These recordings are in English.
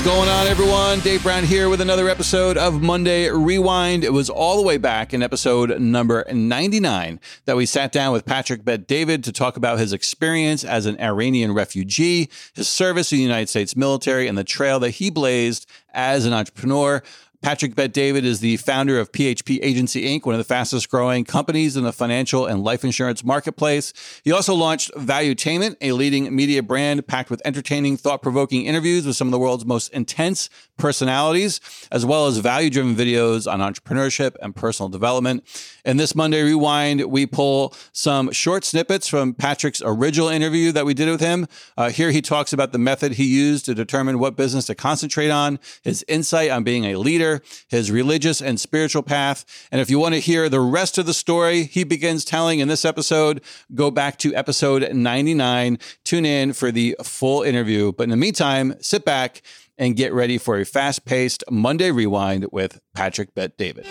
is going on, everyone? Dave Brown here with another episode of Monday Rewind. It was all the way back in episode number 99 that we sat down with Patrick Bet David to talk about his experience as an Iranian refugee, his service in the United States military, and the trail that he blazed as an entrepreneur. Patrick Bet David is the founder of PHP Agency Inc., one of the fastest growing companies in the financial and life insurance marketplace. He also launched Valuetainment, a leading media brand packed with entertaining, thought provoking interviews with some of the world's most intense personalities, as well as value driven videos on entrepreneurship and personal development. In this Monday Rewind, we pull some short snippets from Patrick's original interview that we did with him. Uh, here he talks about the method he used to determine what business to concentrate on, his insight on being a leader his religious and spiritual path. And if you want to hear the rest of the story he begins telling in this episode, go back to episode 99. Tune in for the full interview. But in the meantime, sit back and get ready for a fast paced Monday rewind with Patrick Bet David.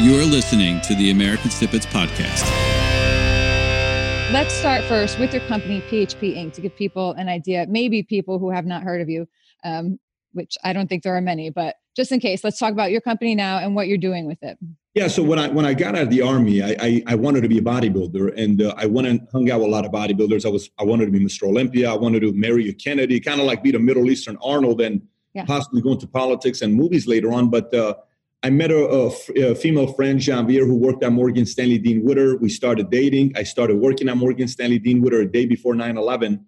You're listening to the American Snippets Podcast. Let's start first with your company, PHP Inc., to give people an idea, maybe people who have not heard of you, um, which I don't think there are many, but just in case, let's talk about your company now and what you're doing with it. Yeah, so when I when I got out of the army, I I, I wanted to be a bodybuilder, and uh, I went and hung out with a lot of bodybuilders. I was I wanted to be Mr. Olympia. I wanted to marry a Kennedy, kind of like be the Middle Eastern Arnold, and yeah. possibly go into politics and movies later on. But uh, I met a, female friend, Janvier, who worked at Morgan Stanley Dean Witter. We started dating. I started working at Morgan Stanley Dean Witter a day before 9 11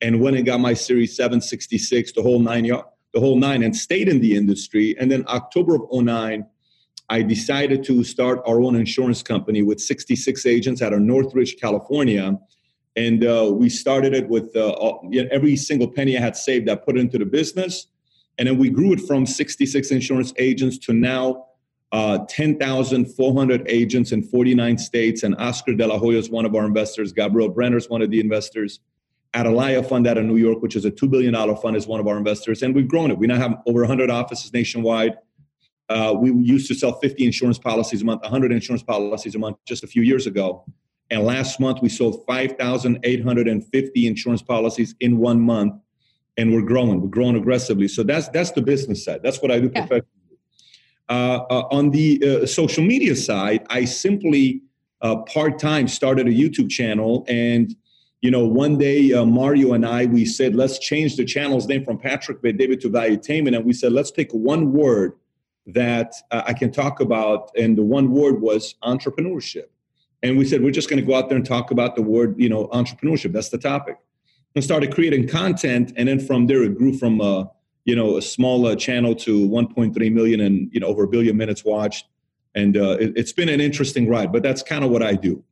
and went and got my Series 766, the whole nine, the whole nine, and stayed in the industry. And then October of 09, I decided to start our own insurance company with 66 agents out of Northridge, California. And uh, we started it with uh, every single penny I had saved, I put into the business and then we grew it from 66 insurance agents to now uh, 10,400 agents in 49 states. And Oscar De La Hoya is one of our investors. Gabriel Brenner is one of the investors. Atalaya Fund out of New York, which is a $2 billion fund, is one of our investors. And we've grown it. We now have over 100 offices nationwide. Uh, we used to sell 50 insurance policies a month, 100 insurance policies a month just a few years ago. And last month, we sold 5,850 insurance policies in one month and we're growing. We're growing aggressively. So that's that's the business side. That's what I do yeah. professionally. Uh, uh, on the uh, social media side, I simply uh, part time started a YouTube channel, and you know, one day uh, Mario and I we said let's change the channel's name from Patrick Bet David to Valuetainment, and we said let's pick one word that uh, I can talk about, and the one word was entrepreneurship. And we said we're just going to go out there and talk about the word, you know, entrepreneurship. That's the topic and started creating content. And then from there, it grew from a, uh, you know, a small uh, channel to 1.3 million and, you know, over a billion minutes watched. And uh, it, it's been an interesting ride, but that's kind of what I do.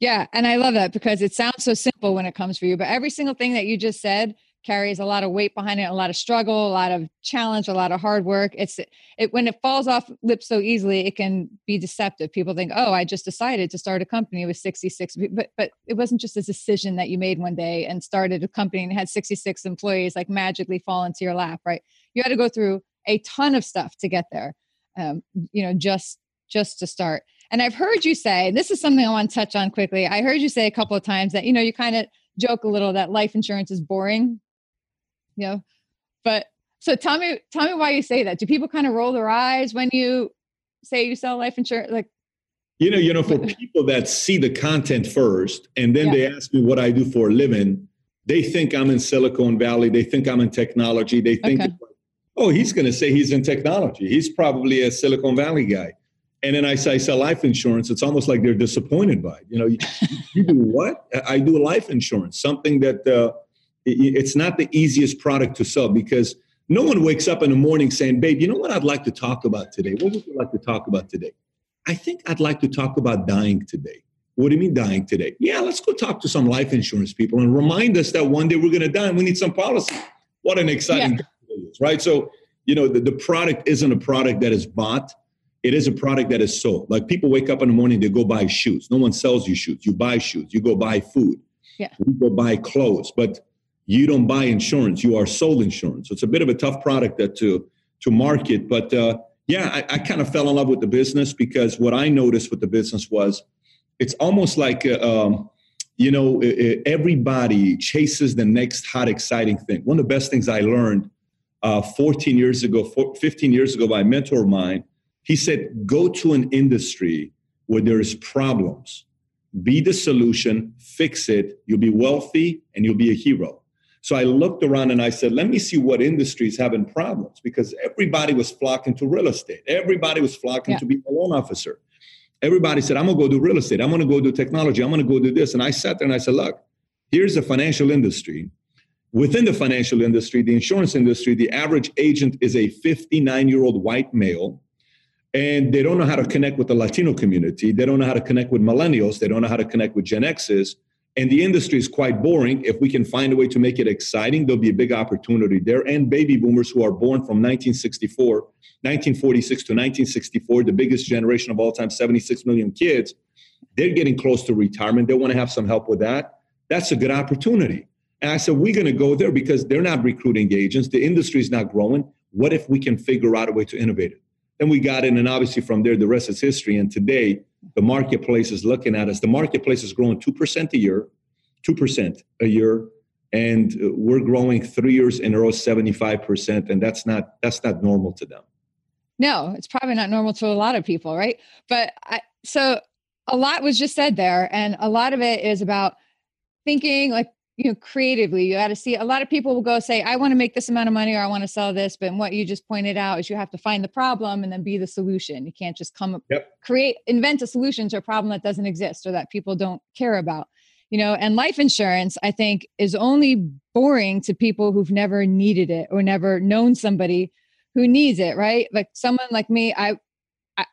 Yeah. And I love that because it sounds so simple when it comes for you, but every single thing that you just said carries a lot of weight behind it, a lot of struggle, a lot of challenge, a lot of hard work. It's it when it falls off lips so easily, it can be deceptive. People think, "Oh, I just decided to start a company with 66," but but it wasn't just a decision that you made one day and started a company and had 66 employees like magically fall into your lap, right? You had to go through a ton of stuff to get there. Um, you know, just just to start. And I've heard you say, and this is something I want to touch on quickly. I heard you say a couple of times that you know you kind of joke a little that life insurance is boring you know but so tell me tell me why you say that do people kind of roll their eyes when you say you sell life insurance like you know you know for people that see the content first and then yeah. they ask me what i do for a living they think i'm in silicon valley they think i'm in technology they think okay. oh he's going to say he's in technology he's probably a silicon valley guy and then I say I sell life insurance. It's almost like they're disappointed by it. You know, you, you do what? I do life insurance, something that uh, it's not the easiest product to sell because no one wakes up in the morning saying, babe, you know what I'd like to talk about today? What would you like to talk about today? I think I'd like to talk about dying today. What do you mean dying today? Yeah, let's go talk to some life insurance people and remind us that one day we're going to die and we need some policy. What an exciting yeah. is, right? So, you know, the, the product isn't a product that is bought. It is a product that is sold. Like people wake up in the morning, they go buy shoes. No one sells you shoes. You buy shoes. You go buy food. Yeah. You go buy clothes. But you don't buy insurance you are sold insurance so it's a bit of a tough product that to to market but uh, yeah I, I, kind of fell in love with the business because what i noticed with the business was it's almost like uh, um, you know, everybody chases the next hot, exciting thing. One of the best things I learned uh, 14 years ago, 15 years ago by a mentor of mine, he said, go to an industry where there's problems, be the solution, fix it, you'll be wealthy, and you'll be a hero. So I looked around and I said, let me see what industries having problems because everybody was flocking to real estate. Everybody was flocking yeah. to be a loan officer. Everybody said, I'm gonna go do real estate. I'm gonna go do technology. I'm gonna go do this. And I sat there and I said, look, here's the financial industry. Within the financial industry, the insurance industry, the average agent is a 59 year old white male and they don't know how to connect with the Latino community. They don't know how to connect with millennials. They don't know how to connect with Gen X's and the industry is quite boring. If we can find a way to make it exciting, there'll be a big opportunity there. And baby boomers who are born from 1964, 1946 to 1964, the biggest generation of all time, 76 million kids, they're getting close to retirement. They want to have some help with that. That's a good opportunity. And I said, we're going to go there because they're not recruiting agents. The industry is not growing. What if we can figure out a way to innovate it? Then we got in, and obviously from there, the rest is history. And today, the marketplace is looking at us. The marketplace is growing 2% a year, 2% a year. And uh, we're growing three years in a row, 75%. And that's not, that's not normal to them. No, it's probably not normal to a lot of people, right? But I, so a lot was just said there. And a lot of it is about thinking like you know creatively you got to see a lot of people will go say i want to make this amount of money or i want to sell this but what you just pointed out is you have to find the problem and then be the solution you can't just come up yep. create invent a solution to a problem that doesn't exist or that people don't care about you know and life insurance i think is only boring to people who've never needed it or never known somebody who needs it right like someone like me i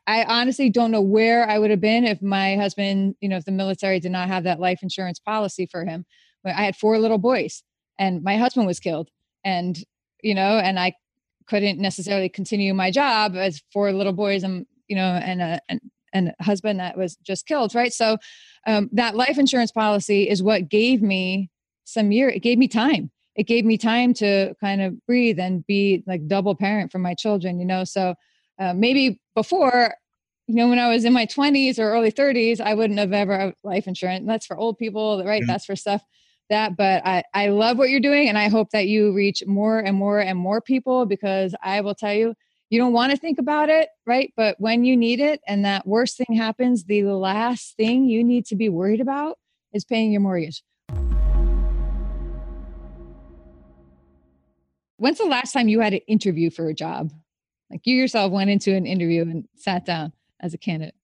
I, honestly don't know where I would have been if my husband, you know, if the military did not have that life insurance policy for him. I had four little boys and my husband was killed. And, you know, and I couldn't necessarily continue my job as four little boys and, you know, and a, and, and a husband that was just killed. Right. So um, that life insurance policy is what gave me some year. It gave me time. It gave me time to kind of breathe and be like double parent for my children, you know? So uh, maybe before you know, when I was in my 20s or early 30s, I wouldn't have ever had life insurance. That's for old people, right? That's for stuff that but I, I love what you're doing and i hope that you reach more and more and more people because i will tell you you don't want to think about it right? But when you need it and that worst thing happens the last thing you need to be worried about is paying your mortgage. When's the last time you had an interview for a job? Like you yourself went into an interview and sat down as a candidate.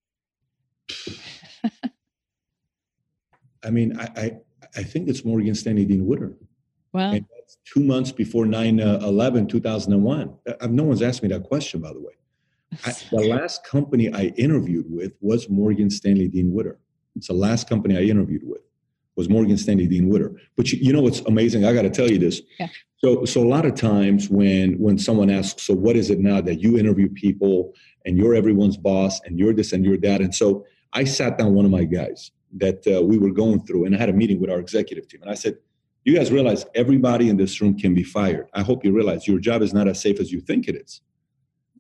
I mean I, I I think it's Morgan Stanley Dean Witter. Wow. And that's two months before 9 uh, 11, 2001. Uh, no one's asked me that question, by the way. I, the last company I interviewed with was Morgan Stanley Dean Witter. It's the last company I interviewed with was Morgan Stanley Dean Witter. But you, you know what's amazing? I got to tell you this. Yeah. So, so a lot of times when when someone asks, so what is it now that you interview people and you're everyone's boss and you're this and you're that, and so I sat down one of my guys that uh, we were going through, and I had a meeting with our executive team, and I said, "You guys realize everybody in this room can be fired. I hope you realize your job is not as safe as you think it is."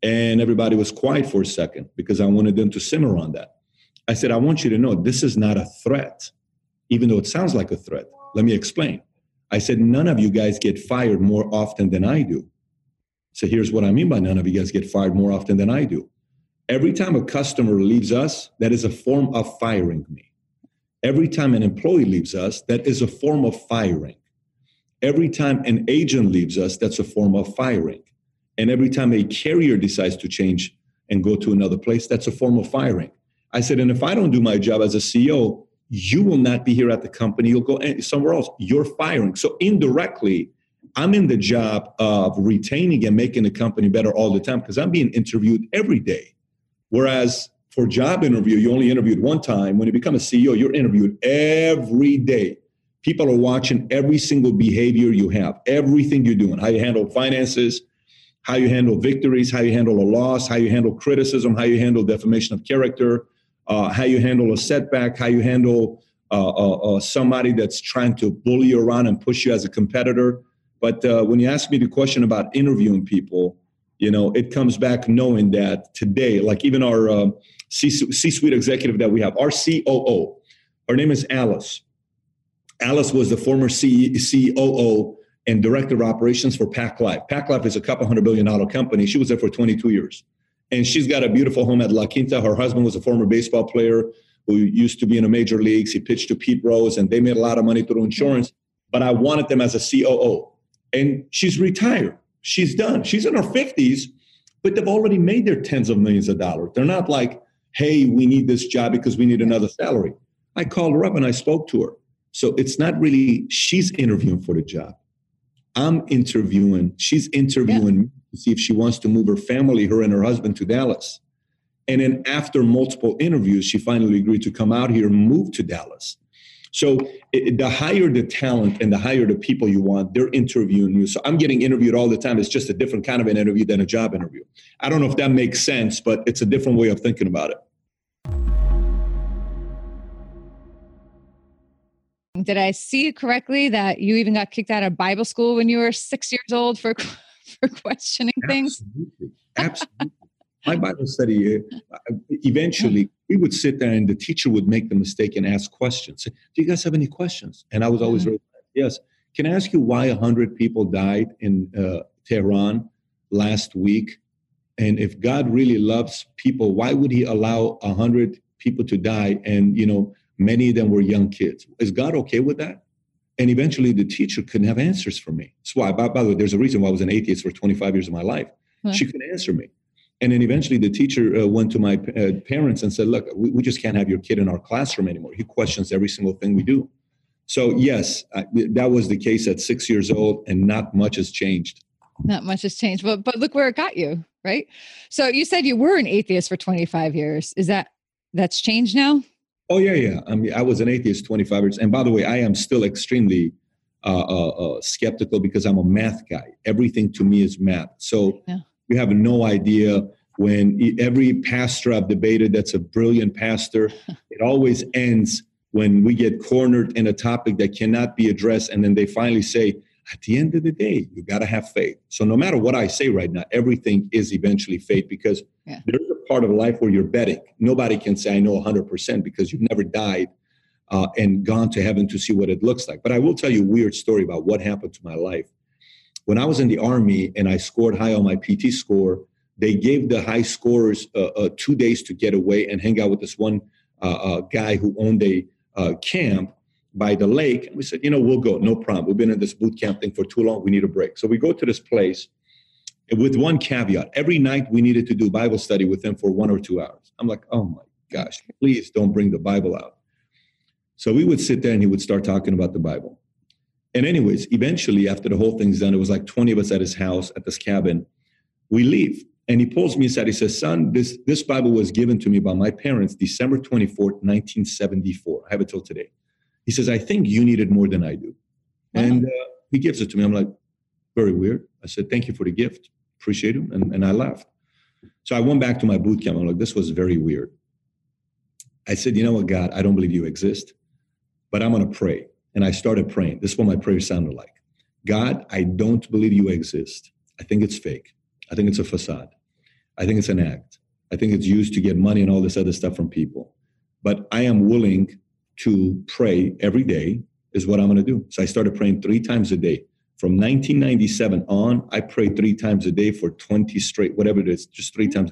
And everybody was quiet for a second because I wanted them to simmer on that. I said, "I want you to know this is not a threat, even though it sounds like a threat. Let me explain." I said, "None of you guys get fired more often than I do." So here's what I mean by none of you guys get fired more often than I do. Every time a customer leaves us, that is a form of firing me. Every time an employee leaves us, that is a form of firing. Every time an agent leaves us, that's a form of firing. And every time a carrier decides to change and go to another place, that's a form of firing. I said, and if I don't do my job as a CEO, you will not be here at the company. You'll go somewhere else. You're firing. So indirectly, I'm in the job of retaining and making the company better all the time because I'm being interviewed every day. Whereas for job interview, you only interviewed one time. When you become a CEO, you're interviewed every day. People are watching every single behavior you have, everything you're doing, how you handle finances, how you handle victories, how you handle a loss, how you handle criticism, how you handle defamation of character, uh, how you handle a setback, how you handle uh, uh, uh somebody that's trying to bully you around and push you as a competitor. But uh, when you ask me the question about interviewing people, you know, it comes back knowing that today, like even our uh, C suite executive that we have, our COO. Her name is Alice. Alice was the former COO and director of operations for Pac Life. Pac Life is a couple hundred billion dollar company. She was there for 22 years. And she's got a beautiful home at La Quinta. Her husband was a former baseball player who used to be in the major leagues. He pitched to Pete Rose, and they made a lot of money through insurance. But I wanted them as a COO. And she's retired. She's done. She's in her 50s, but they've already made their tens of millions of dollars. They're not like, hey, we need this job because we need another salary. I called her up and I spoke to her. So it's not really she's interviewing for the job. I'm interviewing, she's interviewing yeah. to see if she wants to move her family, her and her husband to Dallas. And then after multiple interviews, she finally agreed to come out here and move to Dallas. So it, the higher the talent and the higher the people you want, they're interviewing you. So I'm getting interviewed all the time. It's just a different kind of an interview than a job interview. I don't know if that makes sense, but it's a different way of thinking about it. Did I see correctly that you even got kicked out of Bible school when you were six years old for for questioning things? Absolutely. Absolutely. My Bible study, uh, eventually, we would sit there and the teacher would make the mistake and ask questions. Do you guys have any questions? And I was always, mm-hmm. yes. Can I ask you why 100 people died in uh, Tehran last week? And if God really loves people, why would he allow 100 people to die? And, you know, Many of them were young kids. Is God okay with that? And eventually the teacher couldn't have answers for me. That's why, by, by the way, there's a reason why I was an atheist for 25 years of my life. Huh. She couldn't answer me. And then eventually the teacher uh, went to my uh, parents and said, Look, we, we, just can't have your kid in our classroom anymore. He questions every single thing we do. So, yes, I, that was the case at six years old, and not much has changed. Not much has changed. But, but look where it got you, right? So, you said you were an atheist for 25 years. Is that that's changed now? Oh yeah, yeah. I mean, I was an atheist 25 years, and by the way, I am still extremely uh, uh, uh, skeptical because I'm a math guy. Everything to me is math. So yeah. you have no idea when every pastor I've debated that's a brilliant pastor, it always ends when we get cornered in a topic that cannot be addressed, and then they finally say, at the end of the day, you got to have faith. So no matter what I say right now, everything is eventually faith because yeah. there's a part of life where you're betting. Nobody can say I know 100% because you've never died uh, and gone to heaven to see what it looks like. But I will tell you a weird story about what happened to my life. When I was in the army and I scored high on my PT score, they gave the high scorers uh, uh, two days to get away and hang out with this one uh, uh, guy who owned a uh, camp by the lake. And we said, you know, we'll go, no problem. We've been in this boot camp thing for too long. We need a break. So we go to this place with one caveat. Every night we needed to do Bible study with him for one or two hours. I'm like, oh my gosh, please don't bring the Bible out. So we would sit there and he would start talking about the Bible. And anyways, eventually after the whole thing's done, it was like 20 of us at his house at this cabin. We leave. And he pulls me aside. He says, Son, this, this Bible was given to me by my parents December 24th, 1974. I have it till today. He says, I think you need it more than I do. And uh, he gives it to me. I'm like, very weird. I said, thank you for the gift. Appreciate it. And, and I left. So I went back to my boot camp. I'm like, this was very weird. I said, you know what, God, I don't believe you exist, but I'm going to pray. And I started praying. This is what my prayer sounded like God, I don't believe you exist. I think it's fake. I think it's a facade. I think it's an act. I think it's used to get money and all this other stuff from people. But I am willing to pray every day is what I'm going to do. So I started praying three times a day. From 1997 on, I prayed three times a day for 20 straight, whatever it is, just three times.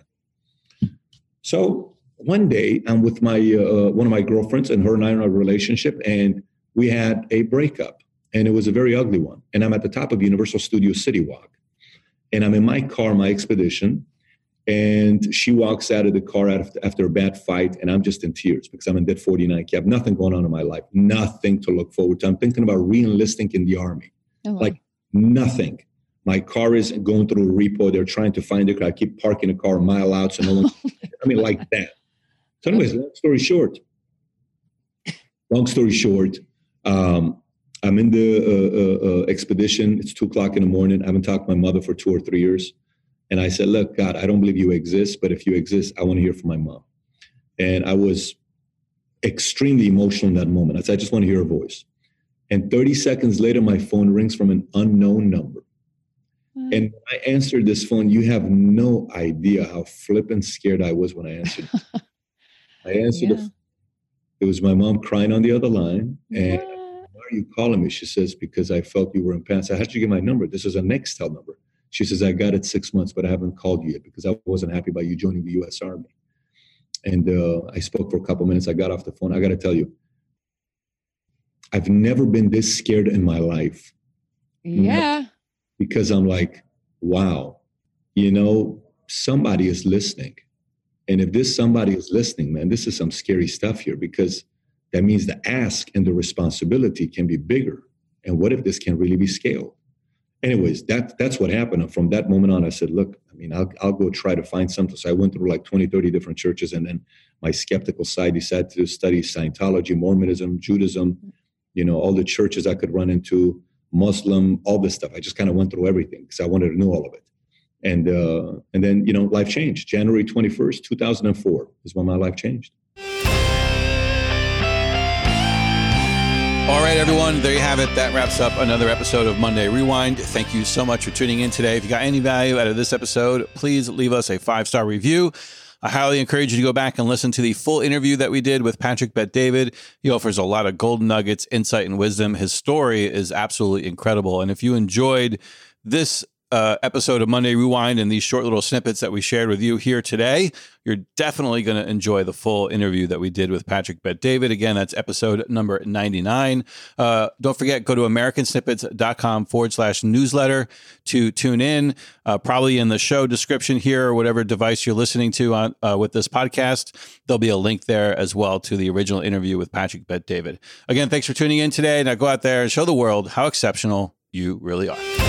So one day, I'm with my uh, one of my girlfriends, and her and I are in a relationship, and we had a breakup, and it was a very ugly one. And I'm at the top of Universal Studios City Walk, and I'm in my car, my expedition, and she walks out of the car after, after a bad fight, and I'm just in tears because I'm in dead 49 I have Nothing going on in my life, nothing to look forward to. I'm thinking about re-enlisting in the army, oh, wow. like nothing. My car is going through a repo. They're trying to find it. I keep parking the car a mile out, so no one. I mean, like that. So, anyways, long story short. Long story short, um, I'm in the uh, uh, uh, expedition. It's two o'clock in the morning. I haven't talked to my mother for two or three years. And I said, Look, God, I don't believe you exist, but if you exist, I want to hear from my mom. And I was extremely emotional in that moment. I said, I just want to hear her voice. And 30 seconds later, my phone rings from an unknown number. And I answered this phone. You have no idea how flippant scared I was when I answered. I answered yeah. it. It was my mom crying on the other line. And what? are you calling me? She says, Because I felt you were in pants. I had you get my number. This is a Nextel number. She says, I got it six months, but I haven't called you yet because I wasn't happy about you joining the US Army. And uh, I spoke for a couple minutes. I got off the phone. I got to tell you, I've never been this scared in my life. Yeah. Because I'm like, wow, you know, somebody is listening. And if this somebody is listening, man, this is some scary stuff here because that means the ask and the responsibility can be bigger. And what if this can really be scaled? Anyways, that that's what happened. And from that moment on, I said, look, I mean, I'll, I'll go try to find something. So I went through like 20, 30 different churches. And then my skeptical side decided to study Scientology, Mormonism, Judaism, you know, all the churches I could run into, Muslim, all this stuff. I just kind of went through everything because I wanted to know all of it. And uh, and then you know, life changed. January twenty first, two thousand and four, is when my life changed. All right, everyone, there you have it. That wraps up another episode of Monday Rewind. Thank you so much for tuning in today. If you got any value out of this episode, please leave us a five star review. I highly encourage you to go back and listen to the full interview that we did with Patrick Bet David. He offers a lot of golden nuggets, insight, and wisdom. His story is absolutely incredible. And if you enjoyed this uh, episode of Monday Rewind and these short little snippets that we shared with you here today, you're definitely going to enjoy the full interview that we did with Patrick Bet David. Again, that's episode number 99. Uh, don't forget, go to americansnippets.com forward slash newsletter to tune in. Uh, probably in the show description here or whatever device you're listening to on uh, with this podcast, there'll be a link there as well to the original interview with Patrick Bet David. Again, thanks for tuning in today. Now go out there and show the world how exceptional you really are.